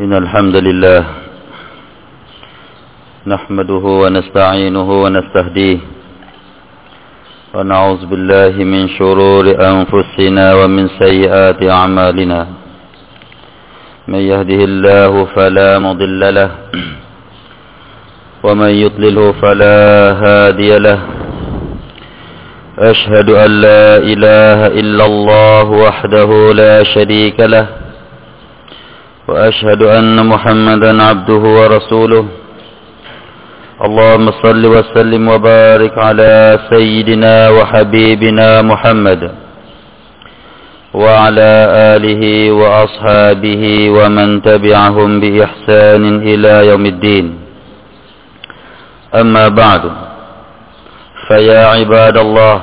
إن الحمد لله نحمده ونستعينه ونستهديه ونعوذ بالله من شرور أنفسنا ومن سيئات أعمالنا من يهده الله فلا مضل له ومن يضلله فلا هادي له. أشهد أن لا إله إلا الله وحده لا شريك له. وأشهد أن محمدا عبده ورسوله. اللهم صل وسلم وبارك على سيدنا وحبيبنا محمد. وعلى آله وأصحابه ومن تبعهم بإحسان إلى يوم الدين. أما بعد فيا عباد الله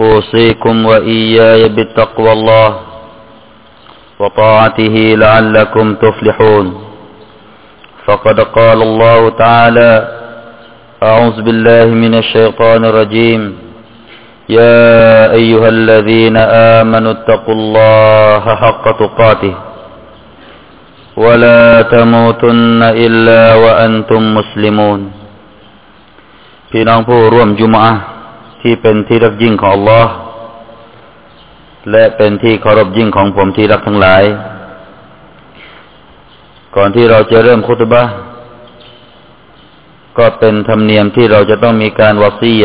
أوصيكم وإياي بالتقوى الله وطاعته لعلكم تفلحون. فقد قال الله تعالى أعوذ بالله من الشيطان الرجيم. يا أيها الذين آمنوا اتقوا الله حق تقاته. ولا تموتن إلا وأنتم مسلمون พี่น้องผู้ร่วมจุมอะที่เป็นที่รักยิ่งของ Allah และเป็นที่เคารพยิ่งของผมที่รักทั้งหลาย ก่อนที่เราจะเริ่มคุตบะก็เป็นธรรมเนียมที่เราจะต้องมีการวซีย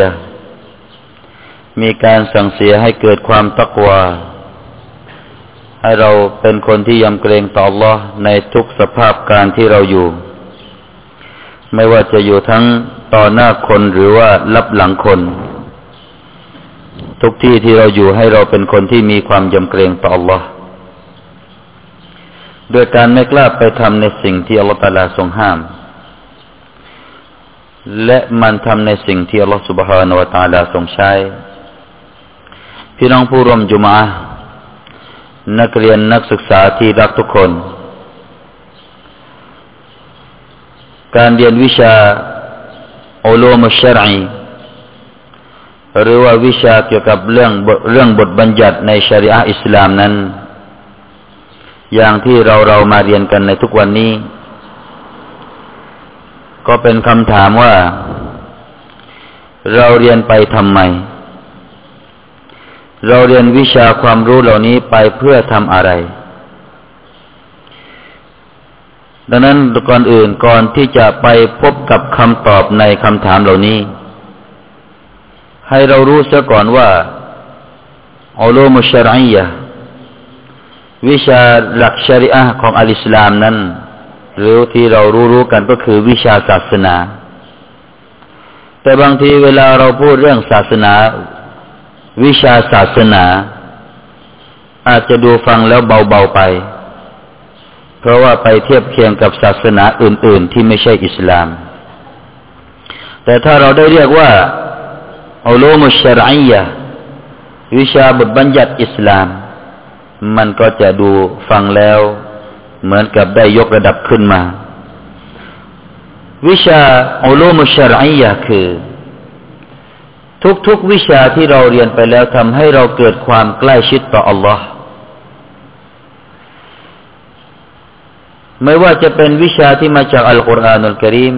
มีการสั่งเสียให้เกิดความตักวา ให้เราเป็นคนที่ยำเกรงต่อ Allah ในทุกสภาพการที่เราอยู่ ไม่ว่าจะอยู่ทั้งต่อหน้าคนหรือว่ารับหลังคน ทุกที่ที่เราอยู่ให้เราเป็นคนที่มีความยำเกรงต่อ Allah ด้วยการไม่กล้าไปทำในสิ่งที่อัลลอฮฺตาลาทรงห้าม และมันทำในสิ่งที่อัลลอฮฺสุบฮานาวะตาลาทรงใช้ พี่น้องผู้ร่วมจุมา นักเรียนนักศึกษาที่รักทุกคน การเรียนวิชาอุลูมุชชรีหรือว่าวิชาเกี่ยวกับเรื่องเรื่องบทบัญญัติในชริอะอิสลามนั้น อย่างที่เราเรามาเรียนกันในทุกวันนี้ ก็เป็นคำถามว่า เราเรียนไปทำไม เราเรียนวิชาความรู้เหล่านี้ไปเพื่อทำอะไร ดังนั้นก่อนอื่นก่อนที่จะไปพบกับคำตอบในคำถามเหล่านี้ ให้เรารู้เสียก่อนว่าอัลลอฮมุชรัยยะวิชาหลักชริอะของอัลอิสลามนั้น หรือที่เรารู้รู้กันก็คือวิชาศาสนา แต่บางทีเวลาเราพูดเรื่องศาสนา วิชาศาสนา อาจจะดูฟังแล้วเบาๆไป เพราะว่าไปเทียบเคียงกับศาสนาอื่น ๆ ที่ไม่ใช่อิสลาม แต่ถ้าเราได้เรียกว่าอุลูมุชรัยยะวิชาบทบัญญัติอิสลาม มันก็จะดูฟังแล้ว เหมือนกับได้ยกระดับขึ้นมา วิชาอุลูมุชรัยยะคือ ทุกๆวิชาที่เราเรียนไปแล้วทำให้เราเกิดความใกล้ชิดต่ออัลลอฮ์ไม่ว่าจะเป็นวิชาที่มาจากอัลกุรอานอัลกิริม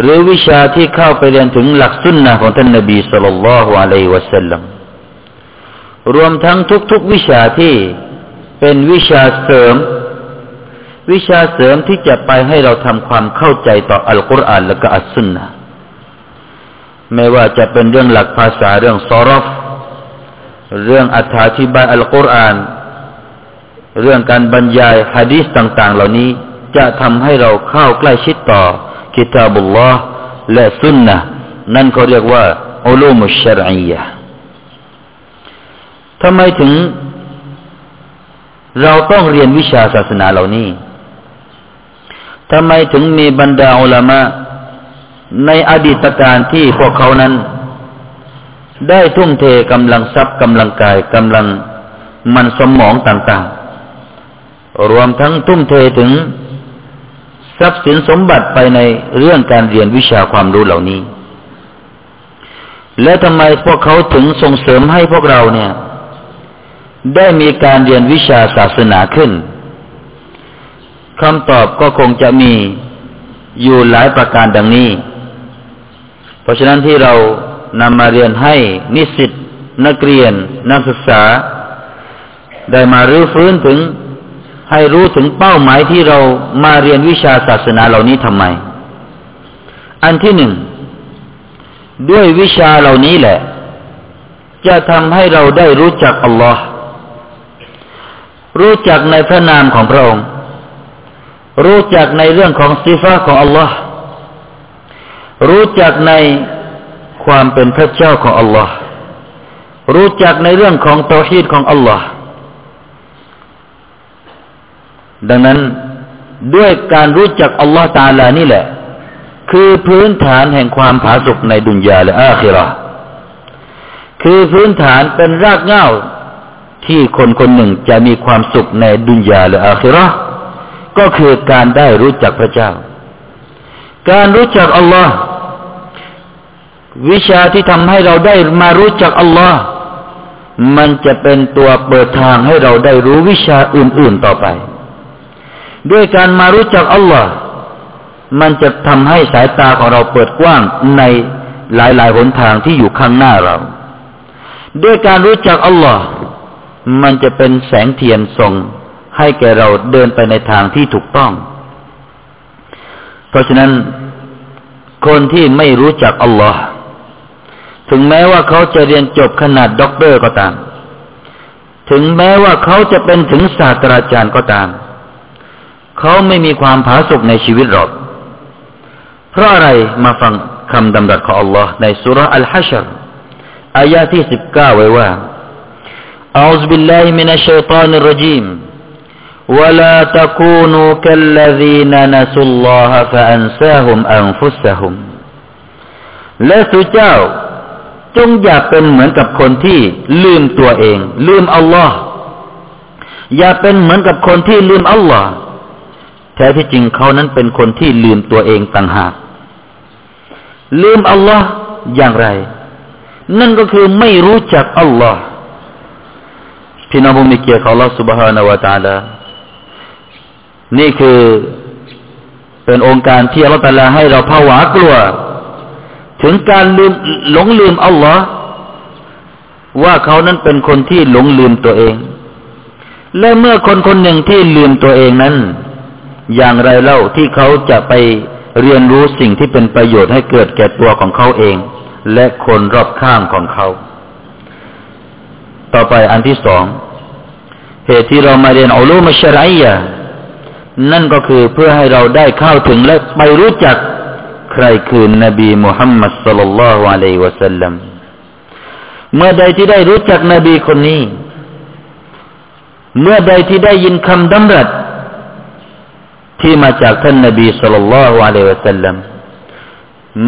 หรือวิชาที่เข้าไปเรียนถึงหลักสุนนะของท่านนบีสุลต่านละฮ์อะลัยวะสัลลัมรวมทั้งทุกๆวิชาที่เป็นวิชาเสริม วิชาเสริมที่จะไปให้เราทำความเข้าใจต่ออัลกุรอานและก็อัลสุนนะ ไม่ว่าจะเป็นเรื่องหลักภาษาเรื่องซอรฟเรื่องอธิบายอัลกุรอานเรื่องการบรรยายฮะดีษต่าง ๆ เหล่านี้จะทำให้เราเข้าใกล้ชิดต่อกิตาบุลลอฮ์และสุนนะนั่นเขาเรียกว่าอุลูมุชชรียะทำไมถึง เราต้องเรียนวิชาศาสนาเหล่านี้ทำไมถึงมีบรรดาอุลามะ ในอดีตการที่พวกเขานั้น ได้ทุ่มเทกำลังทรัพย์กำลังกายกำลังมันสมองต่างๆ รวมทั้งทุ่มเทถึงทรัพย์สินสมบัติไปในเรื่องการเรียนวิชาความรู้เหล่านี้ และทำไมพวกเขาถึงส่งเสริมให้พวกเราเนี่ย ได้มีการเรียนวิชาศาสนาขึ้นคำตอบก็คงจะมีอยู่หลายประการดังนี้ ราะฉะนั้นที่เรานำมาเรียนให้นิสิตนักเรียนนักศึกษา ได้มารื้อฟื้นถึงให้รู้ถึงเป้าหมายที่เรามาเรียนวิชาศาสนาเหล่านี้ทำไม อันที่หนึ่ง ด้วยวิชาเหล่านี้แหละ จะทำให้เราได้รู้จักอัลลอฮ์รู้จักในพระนามของพระองค์ รู้จักในเรื่องของสิฟ้าของอัลลอฮ์ รู้จักในความเป็นพระเจ้าของอัลลอฮ์รู้จักในเรื่องของตอฮีดของอัลลอฮ์ดังนั้นด้วยการรู้จักอัลลอฮ์ตาลานี่แหละ คือพื้นฐานแห่งความผาสุกในดุนยาและอาคิรอคือพื้นฐานเป็นรากเหง้าที่คนคนหนึ่งจะมีความสุขในดุนยาและอาคิรอก็คือการได้รู้จักพระเจ้า การรู้จักอัลลอฮ์ วิชาที่ทำให้เราได้มารู้จักอัลลอฮ์มันจะเป็นตัวเปิดทางให้เราได้รู้วิชาอื่น ๆต่อไป ด้วยการมารู้จักอัลลอฮ์มันจะทำให้สายตาของเราเปิดกว้างในหลายๆหนทางที่อยู่ข้างหน้าเรา ด้วยการรู้จักอัลลอฮ์มันจะเป็นแสงเทียนส่งให้แก่เราเดินไปในทางที่ถูกต้อง เพราะฉะนั้น คนที่ไม่รู้จักอัลลอฮ์ ถึงแม้ว่าเขาจะเรียนจบขนาดด็อกเตอร์ก็ตาม ถึงแม้ว่าเขาจะเป็นถึงศาสตราจารย์ก็ตามเขาไม่มีความผาสุกในชีวิตหรอก เพราะอะไรมาฟังคำดำรัสของ Allah ในสุรอัลฮัชรอายาที่สิบเก้าไว้ว่า أعوذ بالله من الشيطان الرجيم ولا تكونوا كالذين نسوا الله فأنساهم أنفسهم และสุเจ้า จงอย่าเป็นเหมือนกับคนที่ลืมตัวเอง ลืมอัลลอฮ์อย่าเป็นเหมือนกับคนที่ลืมอัลลอฮ์แท้ที่จริงเขานั้นเป็นคนที่ลืมตัวเองต่างหาก ลืมอัลลอฮ์อย่างไร นั่นก็คือไม่รู้จักอัลลอฮ์พี่น้องผู้มีเกียรติของอัลลอฮ์ سبحانه และ تعالى นี่คือเป็นองค์การที่อัลลอฮ์ตาลาให้เราภาวะกลัว ถึงการลืมหลงลืมอัลลอฮ์ว่าเขานั้นเป็นคนที่หลงลืมตัวเอง และเมื่อคนคนหนึ่งที่ลืมตัวเองนั้น อย่างไรเล่าที่เขาจะไปเรียนรู้สิ่งที่เป็นประโยชน์ให้เกิดแก่ตัวของเขาเอง และคนรอบข้างของเขา ต่อไปอันที่สองเหตุที่เรามาเรียนอัลลูมชรัยยะนั่นก็คือเพื่อให้เราได้เข้าถึงและไปรู้จัก ใครคือนบีมุฮัมมัดสุลลัลลอฮุอะลัยวะสัลลัมเมื่อใดที่ได้รู้จักนบีคนนี้ เมื่อใดที่ได้ยินคำดำรัสที่มาจากท่านนบีสุลต่านละฮ์อะลัยวะสัลลัม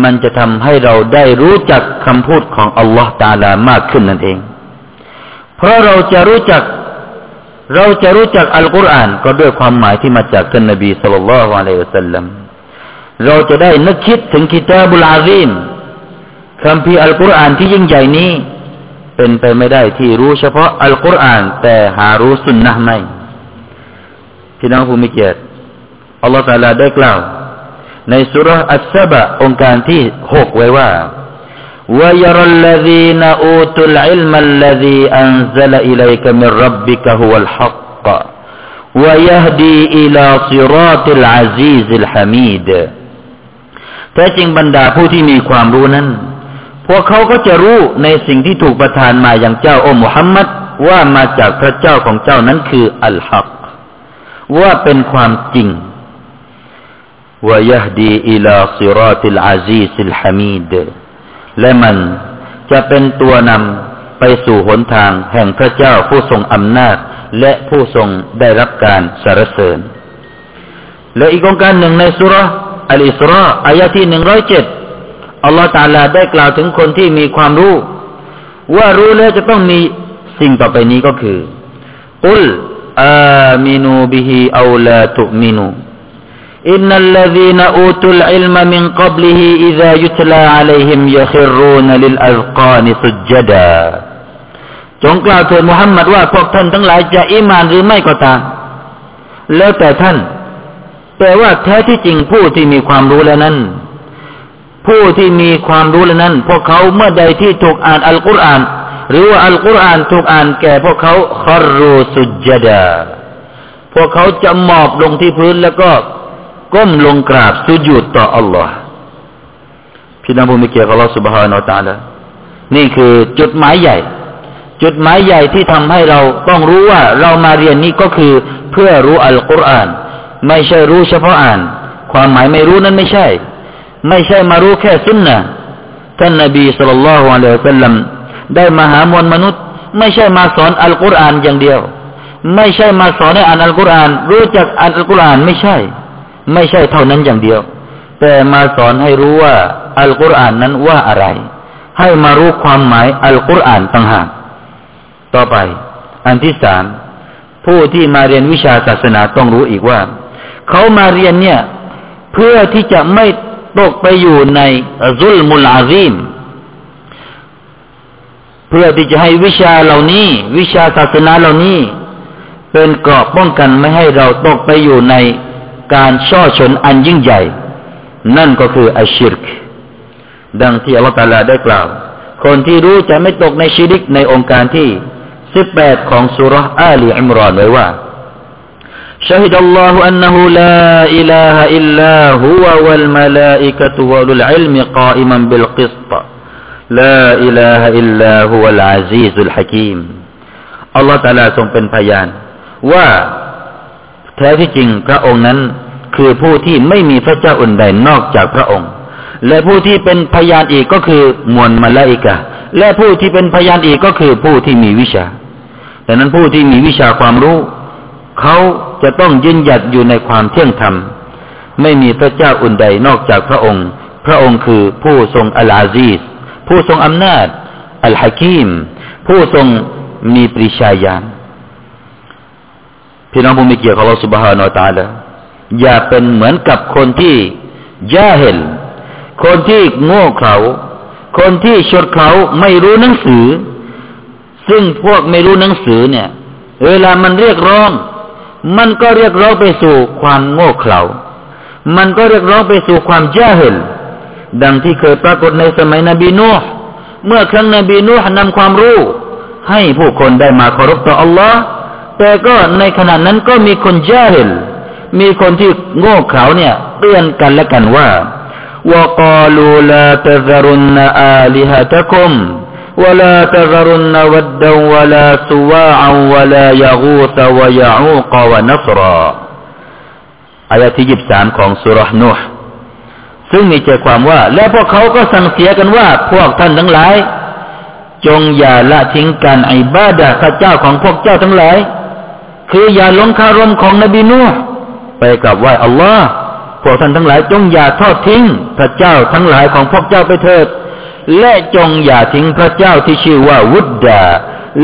มันจะทำให้เราได้รู้จักคำพูดของอัลลอฮ์ตาลามากขึ้นนั่นเอง เพราะเราจะรู้จัก เราจะรู้จักอัลกุรอานก็ด้วยความหมายที่มาจากท่านนบีสุลต่านละฮ์อะลัยวะสัลลัม เราจะได้นึกคิดถึงกิตาบุลอาซีมคำพีอัลกุรอานที่ยิ่งใหญ่นี้ เป็นไปไม่ได้ที่รู้เฉพาะอัลกุรอานแต่หารู้สุนนะไม่พี่น้องผู้มีเกียรติอัลลอฮฺตาลาได้กล่าวในสุรอัสซบะองค์การที่หกไว้ว่า ويرى الذين أوتوا العلم الذي أنزل إليك من ربك هو الحق ويهدي إلى صراط العزيز الحميد แท้จริงบรรดาผู้ที่มีความรู้นั้น พวกเขาก็จะรู้ในสิ่งที่ถูกประทานมาอย่างเจ้าโอมุฮัมมัดว่ามาจากพระเจ้าของเจ้านั้นคืออัลฮักว่าเป็นความจริงว่ายฮดีอิลาซิรอติลอาซีซิลฮามีดและมันจะเป็นตัวนำไปสู่หนทางแห่งพระเจ้าผู้ทรงอำนาจและผู้ทรงได้รับการสรรเสริญ และอีกโองการหนึ่งในซูเราะฮ์ อัลอิสรออายะฮ์ที่หนึ่งร้อยเจ็ดอัลลอฮฺตาลาได้กล่าวถึงคนที่มีความรู้ ว่ารู้แล้วจะต้องมีสิ่งต่อไปนี้ก็คือ قل آمنوا به أو لا تؤمنوا إن الذين أوتوا العلم من قبله إذا يتلى عليهم يخرون للأذقان سجدا จงกล่าวเถิดมุฮัมมัดว่าพวกท่านทั้งหลายจะอิมานหรือไม่ก็ตามแล้วแต่ท่าน แปลว่าแท้ที่จริงผู้ที่มีความรู้แล้วนั้น ผู้ที่มีความรู้แล้วนั้น พวกเขาเมื่อใดที่ถูกอ่านอัลกุรอาน หรือว่าอัลกุรอานถูกอ่านแก่พวกเขาคารูสุจดาพวกเขาจะหมอบลงที่พื้นแล้วก็ก้มลงกราบสุญูดต่ออัลลอฮ์พี่น้องผู้มีเกียรติอัลลอฮ์สุบฮานาอตาลนี่คือจุดหมายใหญ่ จุดหมายใหญ่ที่ทำให้เราต้องรู้ว่าเรามาเรียนนี้ก็คือเพื่อรู้อัลกุรอาน ไม่ใช่รู้เฉพาะอ่าน ความหมายไม่รู้นั้นไม่ใช่ ไม่ใช่มารู้แค่สุนนะท่านนบีสุลต่านละฮ์อะลัยฮิสัลลัมได้มาหามวลมนุษย์ ไม่ใช่มาสอนอัลกุรอานอย่างเดียว ไม่ใช่มาสอนให้อ่านอัลกุรอาน รู้จักอ่านอัลกุรอานไม่ใช่ ไม่ใช่เท่านั้นอย่างเดียว แต่มาสอนให้รู้ว่าอัลกุรอานนั้นว่าอะไร ให้มารู้ความหมายอัลกุรอานต่างหากต่อไป อันที่สามผู้ที่มาเรียนวิชาศาสนาต้องรู้อีกว่า เขามาเรียนเนี่ย เพื่อที่จะไม่ตกไปอยู่ในซุลมุลอาซีมเพื่อที่จะให้วิชาเหล่านี้ วิชาศาสนาเหล่านี้ เป็นเกราะป้องกันไม่ให้เราตกไปอยู่ในการช่อชนอันยิ่งใหญ่ นั่นก็คืออัชชิรกดังที่อัลลอฮฺตาลาได้กล่าว คนที่รู้จะไม่ตกในชีริกในองค์การที่สิบแปดของสุรอาลีอิมรอนไว้ว่า شهد الله أنه لا إله إلا هو والملائكة وأولو العلم قائما بالقسط لا إله إلا هو العزيز الحكيم อัลลอฮฺตาลาทรงเป็นพยานว่าแท้ที่จริงพระองค์นั้นคือผู้ที่ไม่มีพระเจ้าอื่นใดนอกจากพระองค์ และผู้ที่เป็นพยานอีกก็คือมวลมาลาอิกะและผู้ที่เป็นพยานอีกก็คือผู้ที่มีวิชาดังนั้นผู้ที่มีวิชาความรู้ เขา จะต้องยืนหยัดอยู่ในความเที่ยงธรรม ไม่มีพระเจ้าอื่นใดนอกจากพระองค์ พระองค์คือผู้ทรงอัลอาซีสผู้ทรงอำนาจ อัลฮะกีม ผู้ทรงมีปริชาญาณพี่น้องผู้มีเกียรติของเราสุบฮานอตาละอย่าเป็นเหมือนกับคนที่ยาเห็นคนที่โง่เขลาคนที่ชดเขาไม่รู้หนังสือ ซึ่งพวกไม่รู้หนังสือเนี่ย เวลามันเรียกร้อง มันก็เรียกร้องไปสู่ความโง่เขลามันก็เรียกร้องไปสู่ความยาเห็น ดังที่เคยปรากฏในสมัยนบีนูห์เมื่อครั้งนบีนูห์นำความรู้ ให้ผู้คนได้มาเคารพต่ออัลลอฮ์แต่ก็ในขณะนั้นก็มีคนยาเห็นมีคนที่โง่เขลาเนี่ยเตือนกันและกันว่า وقالوا لا تذرن آلهتكم ولا تذرن ودا ولا سواعا ولا يغوث ويعوق ونصرا อายะที่ยิบสามของสุรษนุห์ซึ่งมีใจความว่า และพวกเขาก็สั่งเสียกันว่า พวกท่านทั้งหลาย จงอย่าละทิ้งการอิบาดะพระเจ้าของพวกเจ้าทั้งหลายคืออย่าลงคารมของนบีนูห์ไปกับไหวอัลลอฮ์พวกท่านทั้งหลายจงอย่าทอดทิ้งพระเจ้าทั้งหลายของพวกเจ้าไปเถิด และจงอย่าทิ้งพระเจ้าที่ชื่อว่าวุดดา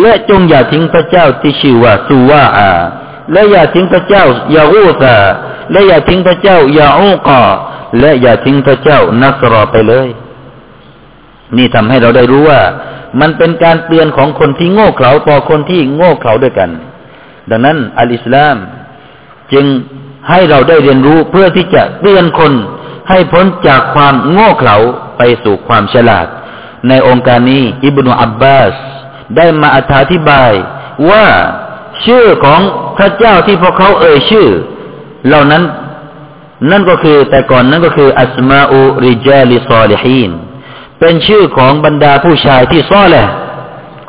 และจงอย่าทิ้งพระเจ้าที่ชื่อว่าสุวาอาและอย่าทิ้งพระเจ้ายาอูซาและอย่าทิ้งพระเจ้ายาอูกาและอย่าทิ้งพระเจ้านัสรอไปเลย นี่ทำให้เราได้รู้ว่า มันเป็นการเตือนของคนที่โง่เขลาต่อคนที่โง่เขลาด้วยกัน ดังนั้นอัลอิสลาม จึงให้เราได้เรียนรู้เพื่อที่จะเตือนคนให้พ้นจากความโง่เขลา ไปสู่ความฉลาด ในองค์การนี้ อิบนุอับบาส ได้มาอธิบายว่าชื่อของพระเจ้าที่พวกเขาเอ่ยชื่อ เหล่านั้น นั่นก็คือแต่ก่อนนั่นก็คืออัสมาอุริจาลิซอลิฮีนเป็นชื่อของบรรดาผู้ชายที่ซ้อแหละ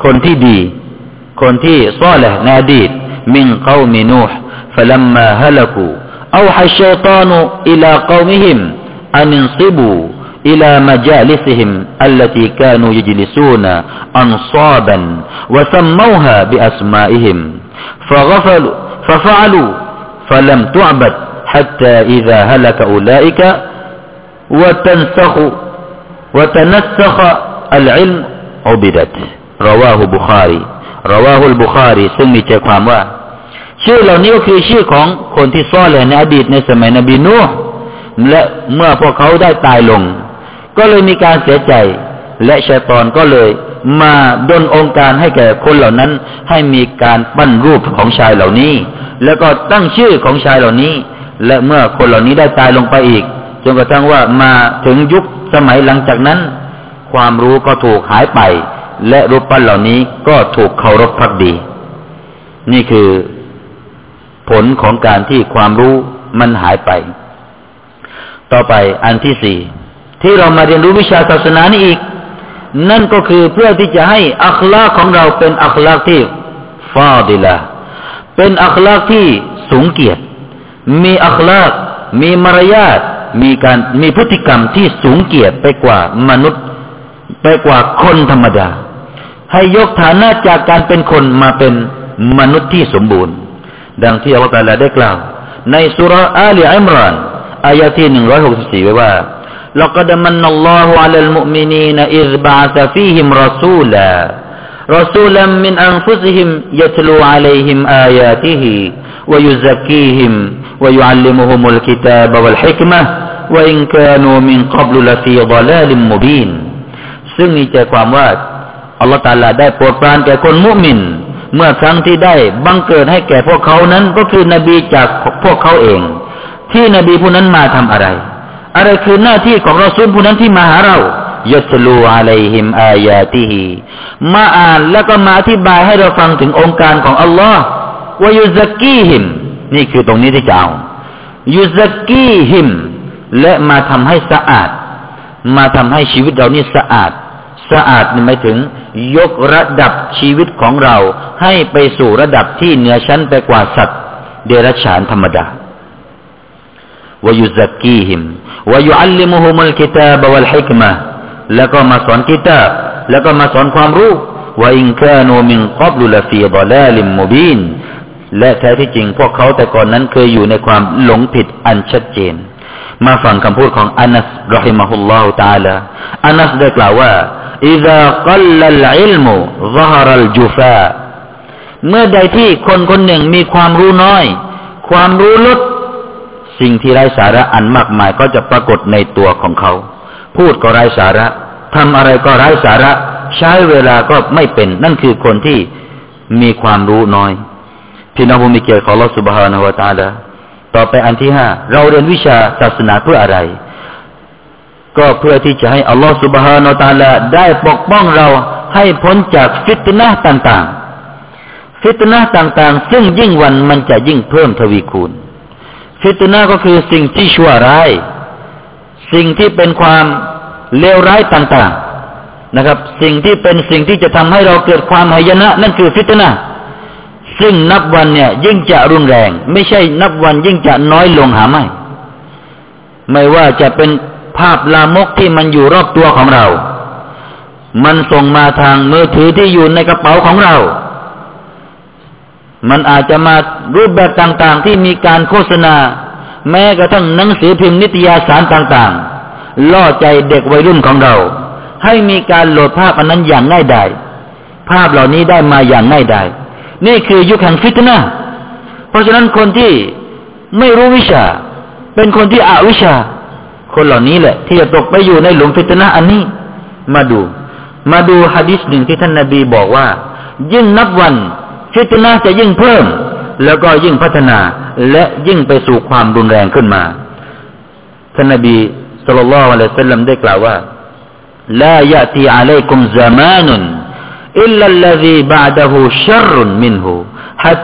คนที่ดี คนที่ซ้อแหละในอดีต من قوم نوح فلما هلكوا أوحى الشيطان إلى قومهم أن انصبوا إلى مجالسهم التي كانوا يجلسون أنصابا وسموها بأسمائهم فغفلوا ففعلوا فلم تعبد حتى إذا هلك أولئك وتنسخ وتنسخ العلم عبدت رواه بخاري รอวาฮุลบุคารีซึ่งมีใจความว่า ชื่อเหล่านี้ก็คือชื่อของคนที่ซ่อนเลยในอดีตในสมัยนบีนูห์และเมื่อพวกเขาได้ตายลง ก็เลยมีการเสียใจ และชัยตอนก็เลยมาดนองค์การให้แก่คนเหล่านั้น ให้มีการปั้นรูปของชายเหล่านี้ แล้วก็ตั้งชื่อของชายเหล่านี้ และเมื่อคนเหล่านี้ได้ตายลงไปอีกจนกระทั่งว่ามาถึงยุคสมัยหลังจากนั้น ความรู้ก็ถูกหายไป และรูปปั้นเหล่านี้ก็ถูกเคารพพักดี นี่คือ ผลของการที่ความรู้มันหายไป ต่อไปอันที่สี่ ที่เรามาเรียนรู้วิชาศาสนานี้อีก นั่นก็คือเพื่อที่จะให้อัคลาของเราเป็นอัคลาที่ฟาดิละเป็นอัคลาที่สูงเกียรติ มีอัคลามีมารยาทมีการมีพฤติกรรมที่สูงเกียรติไปกว่ามนุษย์ ไปกว่าคนธรรมดา ให้ยกฐานะจากการเป็นคนมาเป็นมนุษย์ที่สมบูรณ์ ดังที่อัลลอฮฺได้กล่าว ในสุราอาลีอิมรานอายะที่หนึ่งร้อยหกสิบสี่ไว้ว่า لقد من الله على المؤمنين إذ بعث فيهم رسولا رسولا من أنفسهم يتلو عليهم آياته ويزكيهم ويعلمهم الكتاب والحكمة وإن كانوا من قبل لفي ضلال مبين ซึ่งมีใจความว่าอัลลอฮฺตาลาได้โปรดปรานแก่คนมุมิน เมื่อครั้งที่ได้บังเกิดให้แก่พวกเขานั้นก็คือนบีจากพวกเขาเอง ที่นบีผู้นั้นมาทำอะไร อะไรคือหน้าที่ของเราซุนผู้นั้นที่มาหาเรายัสลูอะลัยฮิมอายาติฮีมาอ่านแล้วก็มาอธิบายให้เราฟังถึงองค์การของอัลลอฮ์วายุซักกีหิม นี่คือตรงนี้ที่จะเอายุสกีหิม และมาทำให้สะอาด มาทำให้ชีวิตเรานี่สะอาด สะอาดนี่หมายถึง ยกระดับชีวิตของเรา ให้ไปสู่ระดับที่เหนือชั้นไปกว่าสัตว์ เดรัจฉานธรรมดา วายุสกีหิมวายุอัลลิมุฮุมุลกิตาบวัลฮิกมะแล้วก็มาสอนกิตาบแล้วก็มาสอนความรู้ว่าอินคานูมินกับลุลฟีดลาลิมมุบินและแท้ที่จริงพวกเขาแต่ก่อนนั้นเคยอยู่ในความหลงผิดอันชัดเจน มาฟังคำพูดของอานัสรหิมะฮุลลอฮุตาลาอานัสได้กล่าวว่า إذا قل العلم ظهر الجفاء เมื่อใดที่คนคนหนึ่งมีความรู้น้อย ความรู้ลด สิ่งที่ไร้สาระอันมากมายก็จะปรากฏในตัวของเขา พูดก็ไร้สาระทำอะไรก็ไร้สาระ ใช้เวลาก็ไม่เป็น นั่นคือคนที่มีความรู้น้อย พี่น้องผู้มีเกียรติของลอสุบฮานะฮวตาลาต่อไปอันที่ห้าเราเรียนวิชาศาสนาเพื่ออะไร ก็เพื่อที่จะให้อัลลอฮฺสุบฮานาตาลาได้ปกป้องเราให้พ้นจากฟิตนะต่างๆ ฟิตนะต่างๆ ซึ่งยิ่งวันมันจะยิ่งเพิ่มทวีคูณ ฟิตนะก็คือสิ่งที่ชั่วร้าย สิ่งที่เป็นความเลวร้ายต่างๆนะครับ สิ่งที่เป็นสิ่งที่จะทำให้เราเกิดความหายนะ นั่นคือฟิตนะซึ่งนับวันเนี่ยยิ่งจะรุนแรง ไม่ใช่นับวันยิ่งจะน้อยลงหาไม่ ไม่ว่าจะเป็นภาพลามกที่มันอยู่รอบตัวของเรา มันส่งมาทางมือถือที่อยู่ในกระเป๋าของเรา มันอาจจะมารูปแบบต่างๆ ที่มีการโฆษณา แม้กระทั่งหนังสือพิมพ์นิตยสารต่างๆ ล่อใจเด็กวัยรุ่นของเรา ให้มีการโหลดภาพอันนั้นอย่างง่ายดายภาพเหล่านี้ได้มาอย่างง่ายดายนี่คือยุคแห่งฟิตนะเพราะฉะนั้นคนที่ไม่รู้วิชา เป็นคนที่อาวิชา คนเหล่านี้แหละ ที่จะตกไปอยู่ในหลุมฟิตนะอันนี้ มาดู มาดูฮะดิษหนึ่งที่ท่านนาบีบอกว่า ยิ่งนับวัน ฟิตนาจะยิ่งเพิ่ม แล้วก็ยิ่งพัฒนาและยิ่งไปสู่ความรุนแรงขึ้นมาท่านนบีสุลต่านละสัลลัมได้กล่าวว่าลายะตีอะลัยกุมซามานุนอิลลัลลซีบะดะฮูชัรมินฮูฮั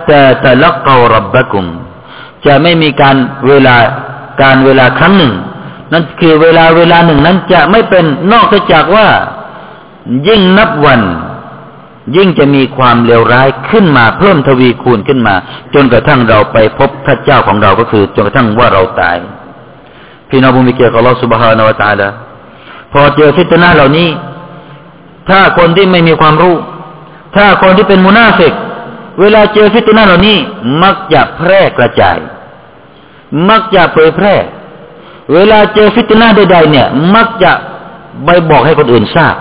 จะไม่มีการเวลาการเวลาครั้งหนึ่ง นั่นคือเวลาเวลาหนึ่งนั้นจะไม่เป็นนอกจากว่า ยิ่งนับวัน ยิ่งจะมีความเลวร้ายขึ้นมาเพิ่มทวีคูณขึ้นมา จนกระทั่งเราไปพบพระเจ้าของเราก็คือจนกระทั่งว่าเราตาย พี่น้องผู้มีเกียรติของเรา سبحانه وتعالى พอเจอฟิตนาเหล่านี้ ถ้าคนที่ไม่มีความรู้ ถ้าคนที่เป็นมุนาฟิกเวลาเจอฟิตนาเหล่านี้ มักจะแพร่กระจาย มักจะเผยแพร่ เวลาเจอฟิตนาใดๆเนี่ย มักจะไปบอกให้คนอื่นทราบ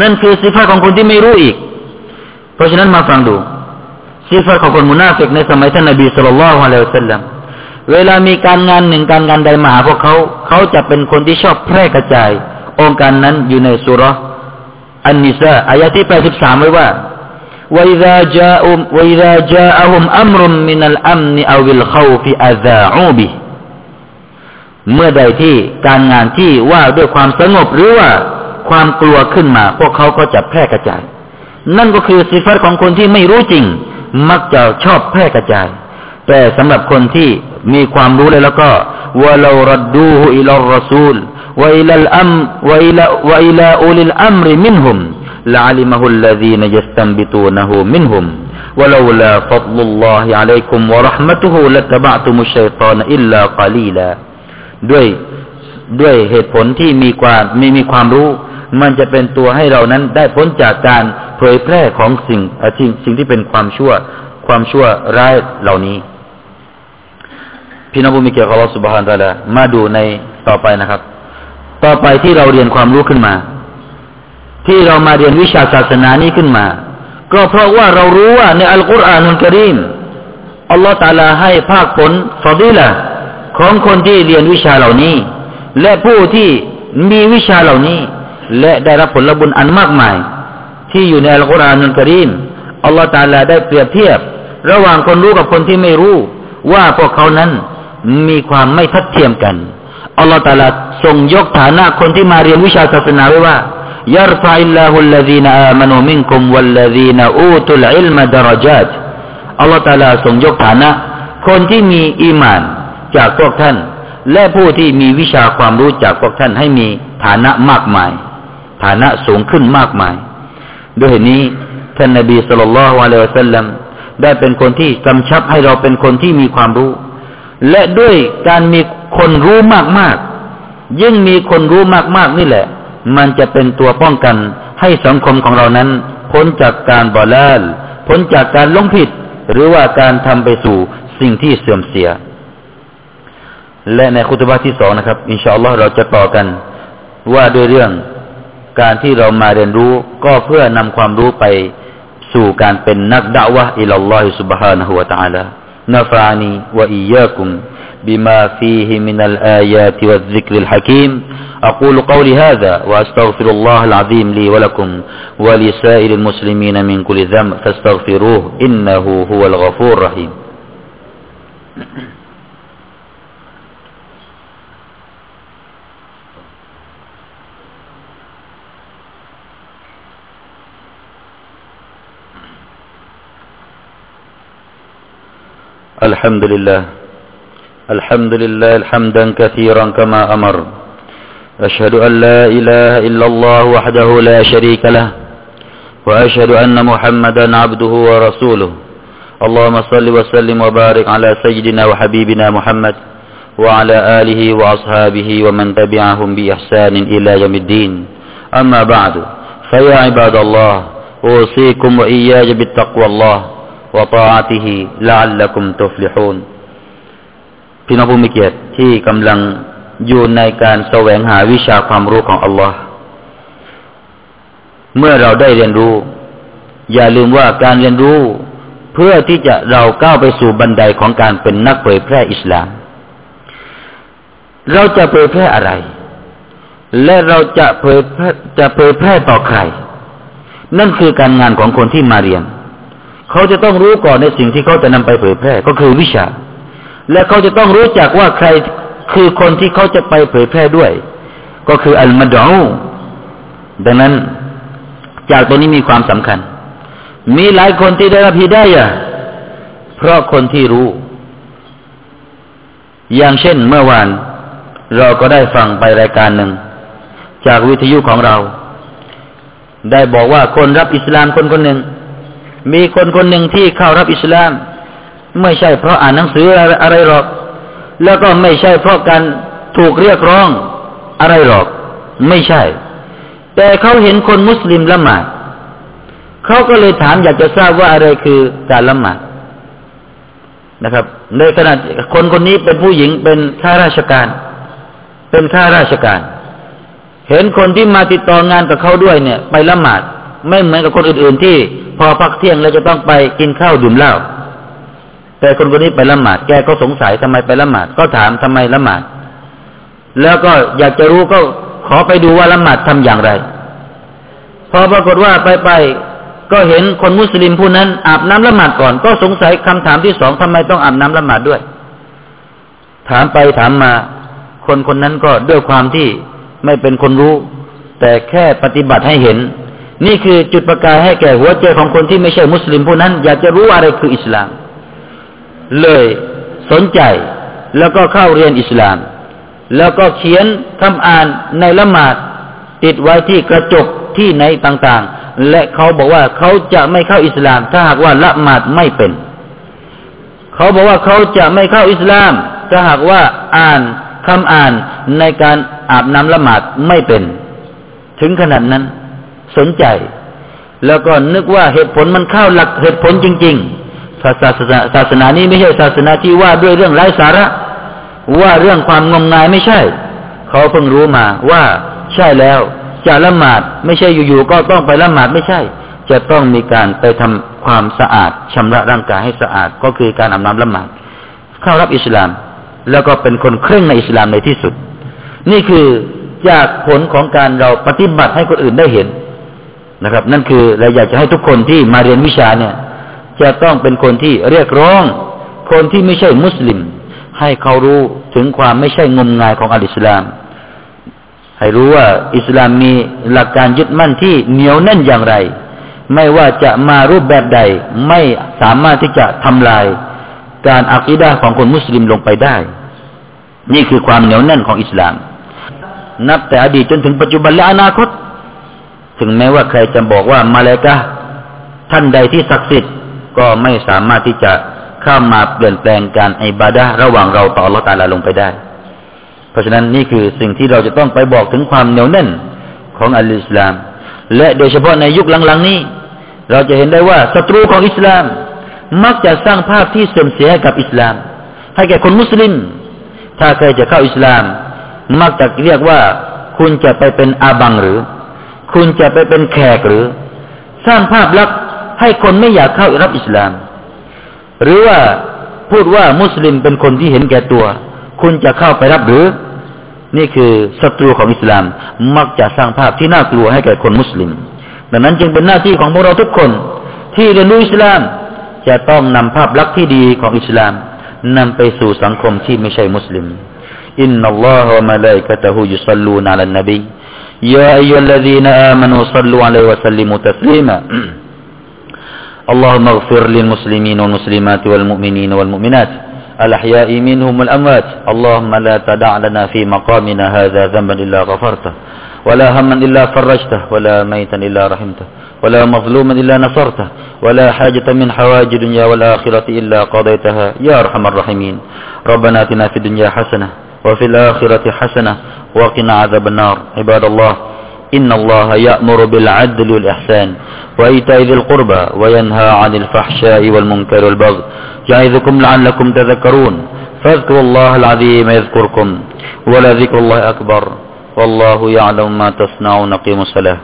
นั่นคือซีฟาของคนที่ไม่รู้อีก เพราะฉะนั้นมาฟังดู ซีฟัตของคนมุนาฟิกในสมัยท่านนบีสุลต่านละฮ์อะลัยฮิสัลลัมเวลามีการงานหนึ่งการงานใดมาหาพวกเขา เขาจะเป็นคนที่ชอบแพร่กระจาย องค์การนั้นอยู่ในสุรอันนิสาอายะที่83ไว้ว่า وإذا جاءهم وإذا جاءهم أمر من الأمن أو الخوف أذاعوا به เมื่อใดที่การงานที่ว่าด้วยความสงบหรือว่าความกลัวขึ้นมา พวกเขาก็จะแพร่กระจาย นั่นก็คือสิฟัตของคนที่ไม่รู้จริง มักจะชอบแพร่กระจาย แต่สำหรับคนที่มีความรู้เลยแล้วก็วะลารัดดูฮุอิลลรสูลวะอิลลอัมวะอิลวะอิลอุลิลอัมริมินฮุม لعلمه الذين يستنبطونه منهم ولولا فضل الله عليكم ورحمته لاتبعتم الشيطان إلا قليلا ด้วยด้วยเหตุผลที่มีความมีมีความรู้ มันจะเป็นตัวให้เรานั้นได้พ้นจากการเผยแพร่ของสิ่งสิ่งสิ่งที่เป็นความชั่ว ความชั่วร้ายเหล่านี้ พี่น้องผู้มีเกียรติของเรับสุบฮานตะละมาดูในต่อไปนะครับ ต่อไปที่เราเรียนความรู้ขึ้นมา ที่เรามาเรียนวิชาศาสนานี้ขึ้นมา ก็เพราะว่าเรารู้ว่าในอัลกุรอานอุลกรีมอัลลอฮฺตาลาให้ภาคผลฟอดีละของคนที่เรียนวิชาเหล่านี้ และผู้ที่มีวิชาเหล่านี้ และได้รับผลบุญอันมากมาย ที่อยู่ในอัลกุรอานอัลกรีมอัลลอฮฺตาลาได้เปรียบเทียบ ระหว่างคนรู้กับคนที่ไม่รู้ ว่าพวกเขานั้นมีความไม่ทัดเทียมกันอัลลอฮฺตาลาทรงยกฐานะคนที่มาเรียนวิชาศาสนาไว้ว่า يرفع الله الذين آمنوا منكم والذين أوتوا العلم درجات อัลลอฮฺตาลาทรงยกฐานะ คนที่มีอีมานจากพวกท่าน และผู้ที่มีวิชาความรู้จากพวกท่านให้มีฐานะมากมาย ฐานะสูงขึ้นมากมาย ด้วยเหตุนี้ท่านนบีสุลต่านละฮ์วะลัยฮุสัลลัมได้เป็นคนที่กำชับให้เราเป็นคนที่มีความรู้ และด้วยการมีคนรู้มากๆ ยิ่งมีคนรู้มากๆนี่แหละ มันจะเป็นตัวป้องกันให้สังคมของเรานั้น พ้นจากการบอลลพ้นจากการลงผิด หรือว่าการทำไปสู่สิ่งที่เสื่อมเสีย และในคุตบะที่สองนะครับ อินชาอัลลอฮ์เราจะต่อกันว่าด้วยเรื่อง การที่เรามาเรียนรู้ ก็เพื่อนำความรู้ไปสู่การเป็นนักด่าวะอิลลอฮิ سبحانه และ تعالى นฟานีวะอียาคุม بما فيه من الآيات والذكر الحكيم أقول قولي هذا وأستغفر الله العظيم لي ولكم ولسائر المسلمين من كل ذنب فاستغفروه إنه هو الغفور الرحيم الحمد لله. الحمد لله حمدا كثيرا كما أمر. أشهد أن لا إله إلا الله وحده لا شريك له. وأشهد أن محمدا عبده ورسوله. اللهم صل وسلم وبارك على سيدنا وحبيبنا محمد وعلى آله وأصحابه ومن تبعهم بإحسان إلى يوم الدين. أما بعد فيا عباد الله أوصيكم وإياي بالتقوى الله. وطاعته لعلكم تفلحون พี่น้องผู้มีเกียรติที่กำลังอยู่ในการแสวงหาวิชาความรู้ของอัลลอฮ์เมื่อเราได้เรียนรู้ อย่าลืมว่าการเรียนรู้ เพื่อที่จะเราก้าวไปสู่บันไดของการเป็นนักเผยแพร่อิสลาม เราจะเผยแพร่อะไร และเราจะเผยจะเผยแพร่ต่อใคร นั่นคือการงานของคนที่มาเรียน เขาจะต้องรู้ก่อนในสิ่งที่เขาจะนำไปเผยแพร่ ก็คือวิชา และเขาจะต้องรู้จักว่าใครคือคนที่เขาจะไปเผยแพร่ด้วย ก็คืออัลมาดูดังนั้นจากตัวนี้มีความสำคัญ มีหลายคนที่ได้รับฮิดายะเพราะคนที่รู้ อย่างเช่นเมื่อวาน เราก็ได้ฟังไปรายการหนึ่ง จากวิทยุของเรา ได้บอกว่าคนรับอิสลามคนคนหนึ่ง มีคนคนหนึ่งที่เข้ารับอิสลาม ไม่ใช่เพราะอ่านหนังสืออะไรหรอก แล้วก็ไม่ใช่เพราะการถูกเรียกร้องอะไรหรอก ไม่ใช่ แต่เขาเห็นคนมุสลิมละหมาดเขาก็เลยถามอยากจะทราบว่าอะไรคือการละหมาดนะครับ ในขณะคนคนนี้เป็นผู้หญิงเป็นข้าราชการ เป็นข้าราชการ เห็นคนที่มาติดต่องานกับเขาด้วยเนี่ย ไปละหมาด ไม่เหมือนกับคนอื่นๆ ที่พอพักเที่ยงแล้วจะต้องไปกินข้าวดื่มเหล้าแต่คนคนนี้ไปละหมาดแกก็สงสัยทำไมไปละหมาดก็ถามทำไมละหมาด แล้วก็อยากจะรู้ก็ขอไปดูว่าละหมาดทำอย่างไร พอปรากฏว่าไปไปก็เห็นคนมุสลิมผู้นั้นอาบน้ำละหมาดก่อน ก็สงสัยคำถามที่สองทำไมต้องอาบน้ำละหมาดด้วย ถามไปถามมา คนคนนั้นก็ด้วยความที่ไม่เป็นคนรู้ แต่แค่ปฏิบัติให้เห็น นี่คือจุดประกายให้แก่หัวใจของคนที่ไม่ใช่มุสลิมผู้นั้น อยากจะรู้อะไรคืออิสลาม เลยสนใจแล้วก็เข้าเรียนอิสลาม แล้วก็เขียนคำอ่านในละหมาดติดไว้ที่กระจกที่ไหนต่างๆ และเขาบอกว่าเขาจะไม่เข้าอิสลาม ถ้าหากว่าละหมาดไม่เป็น เขาบอกว่าเขาจะไม่เข้าอิสลาม ถ้าหากว่าอ่านคำอ่านในการอาบน้ำละหมาดไม่เป็น ถึงขนาดนั้น สนใจ แล้วก็นึกว่าเหตุผลมันเข้าหลักเหตุผลจริงๆศาสนาศาสนานี้ไม่ใช่ศาสนาที่ว่าด้วยเรื่องไร้สาระ ว่าเรื่องความงมงายไม่ใช่ เขาเพิ่งรู้มาว่าใช่แล้ว จะละหมาดไม่ใช่อยู่ๆก็ต้องไปละหมาดไม่ใช่ จะต้องมีการไปทำความสะอาดชำระร่างกายให้สะอาดก็คือการอาบน้ำละหมาดเข้ารับอิสลาม แล้วก็เป็นคนเคร่งในอิสลามในที่สุด นี่คือจากผลของการเราปฏิบัติให้คนอื่นได้เห็น นะครับ นั่นคือเราอยากจะให้ทุกคนที่มาเรียนวิชาเนี่ย จะต้องเป็นคนที่เรียกร้อง คนที่ไม่ใช่มุสลิม ให้เขารู้ถึงความไม่ใช่งมงายของอัลอิสลาม ให้รู้ว่าอิสลามมีหลักการยึดมั่นที่เหนียวแน่นอย่างไร ไม่ว่าจะมารูปแบบใดไม่สามารถที่จะทำลายการอักีดาของคนมุสลิมลงไปได้ นี่คือความเหนียวแน่นของอิสลาม นับแต่อดีตจนถึงปัจจุบันและอนาคต ถึงแม้ว่าใครจะบอกว่ามาเลกาท่านใดที่ศักดิ์สิทธิ์ก็ไม่สามารถที่จะเข้ามาเปลี่ยนแปลงการอิบาดะระหว่างเราต่อละตาลาลงไปได้ เพราะฉะนั้นนี่คือสิ่งที่เราจะต้องไปบอกถึงความเหนียวแน่นของอัลอิสลาม และโดยเฉพาะในยุคหลังๆนี้ เราจะเห็นได้ว่าศัตรูของอิสลาม มักจะสร้างภาพที่เสื่อมเสียกับอิสลาม ให้แก่คนมุสลิม ถ้าเคยจะเข้าอิสลาม มักจะเรียกว่าคุณจะไปเป็นอาบังหรือ คุณจะไปเป็นแขกหรือ สร้างภาพลักษณ์ให้คนไม่อยากเข้ารับอิสลาม หรือว่าพูดว่ามุสลิมเป็นคนที่เห็นแก่ตัว คุณจะเข้าไปรับหรือ นี่คือศัตรูของอิสลามมักจะสร้างภาพที่น่ากลัวให้แก่คนมุสลิม ดังนั้นจึงเป็นหน้าที่ของพวกเราทุกคน ที่เรียนรู้อิสลาม จะต้องนำภาพลักษณ์ที่ดีของอิสลามนำไปสู่สังคมที่ไม่ใช่มุสลิม إن الله وملائكته يصلون على النبي يا أيها الذين آمنوا صلوا عليه وسلموا تسليما. اللهم اغفر للمسلمين والمسلمات والمؤمنين والمؤمنات. الأحياء منهم والأموات. اللهم لا تدع لنا في مقامنا هذا ذنبا إلا غفرته ولا هما إلا فرجته ولا ميتا إلا رحمته ولا مظلوما إلا نصرته ولا حاجة من حوائج الدنيا والآخرة إلا قضيتها. يا أرحم الراحمين. ربنا آتنا في الدنيا حسنة وفي الآخرة حسنة وقنا عذاب النار. عباد الله إن الله يأمر بالعدل والإحسان وإيتاء ذي القربى وينهى عن الفحشاء والمنكر والبغي يعظكم لعلكم تذكرون. فاذكروا الله العظيم يذكركم ولذكر الله أكبر. والله يعلم ما تصنعون قيموا الصلاة.